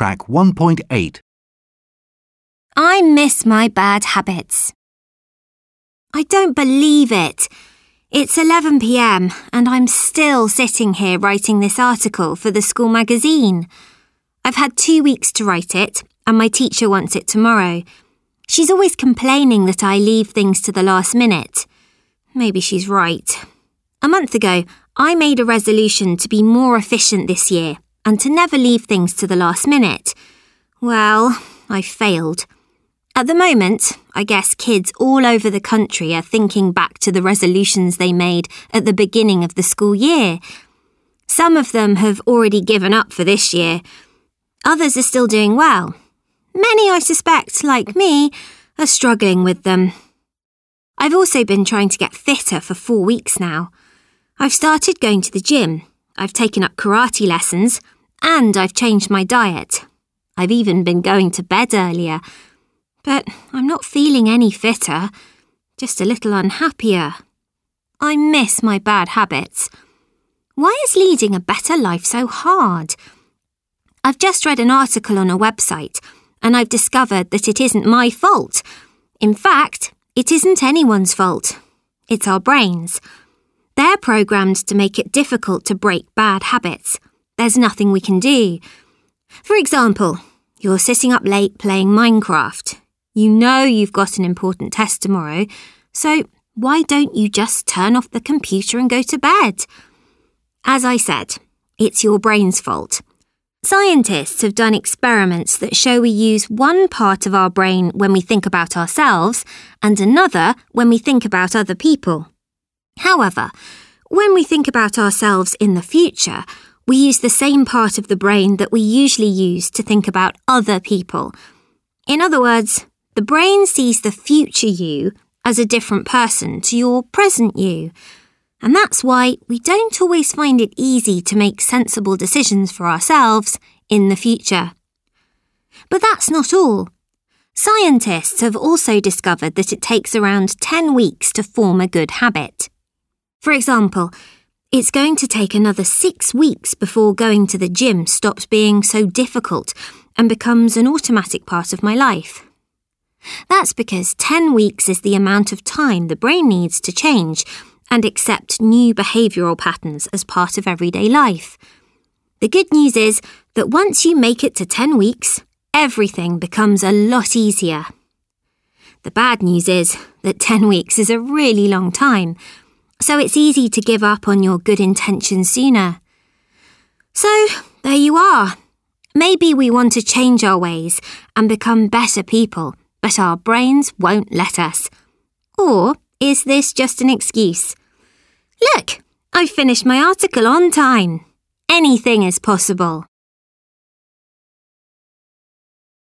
Track 1.8. I miss my bad habits. I don't believe it. It's 11 pm and I'm still sitting here writing this article for the school magazine. I've had two weeks to write it and my teacher wants it tomorrow. She's always complaining that I leave things to the last minute. Maybe she's right. A month ago, I made a resolution to be more efficient this year and to never leave things to the last minute. Well, I failed. At the moment, I guess kids all over the country are thinking back to the resolutions they made at the beginning of the school year. Some of them have already given up for this year. Others are still doing well. Many, I suspect, like me, are struggling with them. I've also been trying to get fitter for four weeks now. I've started going to the gym, I've taken up karate lessons, and I've changed my diet. I've even been going to bed earlier but I'm not feeling any fitter, just a little unhappier. I miss my bad habits. Why is leading a better life so hard? I've just read an article on a website and I've discovered that it isn't my fault. In fact, it isn't anyone's fault. It's our brains. They're programmed to make it difficult to break bad habits. There's nothing we can do. For example, you're sitting up late playing Minecraft. You know you've got an important test tomorrow, so why don't you just turn off the computer and go to bed? As I said, it's your brain's fault. Scientists have done experiments that show we use one part of our brain when we think about ourselves and another when we think about other people. However, when we think about ourselves in the future, we use the same part of the brain that we usually use to think about other people. In other words, the brain sees the future you as a different person to your present you. And that's why we don't always find it easy to make sensible decisions for ourselves in the future. But that's not all. Scientists have also discovered that it takes around 10 weeks to form a good habit. For example, it's going to take another six weeks before going to the gym stops being so difficult and becomes an automatic part of my life. That's because 10 weeks is the amount of time the brain needs to change and accept new behavioural patterns as part of everyday life. The good news is that once you make it to 10 weeks, everything becomes a lot easier. The bad news is that 10 weeks is a really long time, so it's easy to give up on your good intentions sooner. So, there you are. Maybe we want to change our ways and become better people but our brains won't let us. Or is this just an excuse? Look, I've finished my article on time. Anything is possible.